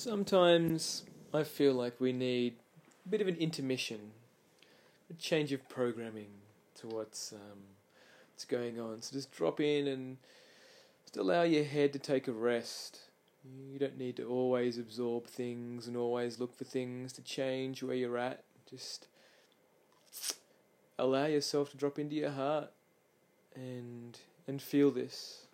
Sometimes I feel like we need a bit of an intermission, a change of programming to what's um, what's going on. So just drop in and just allow your head to take a rest. You don't need to always absorb things and always look for things to change where you're at. Just allow yourself to drop into your heart and and feel this.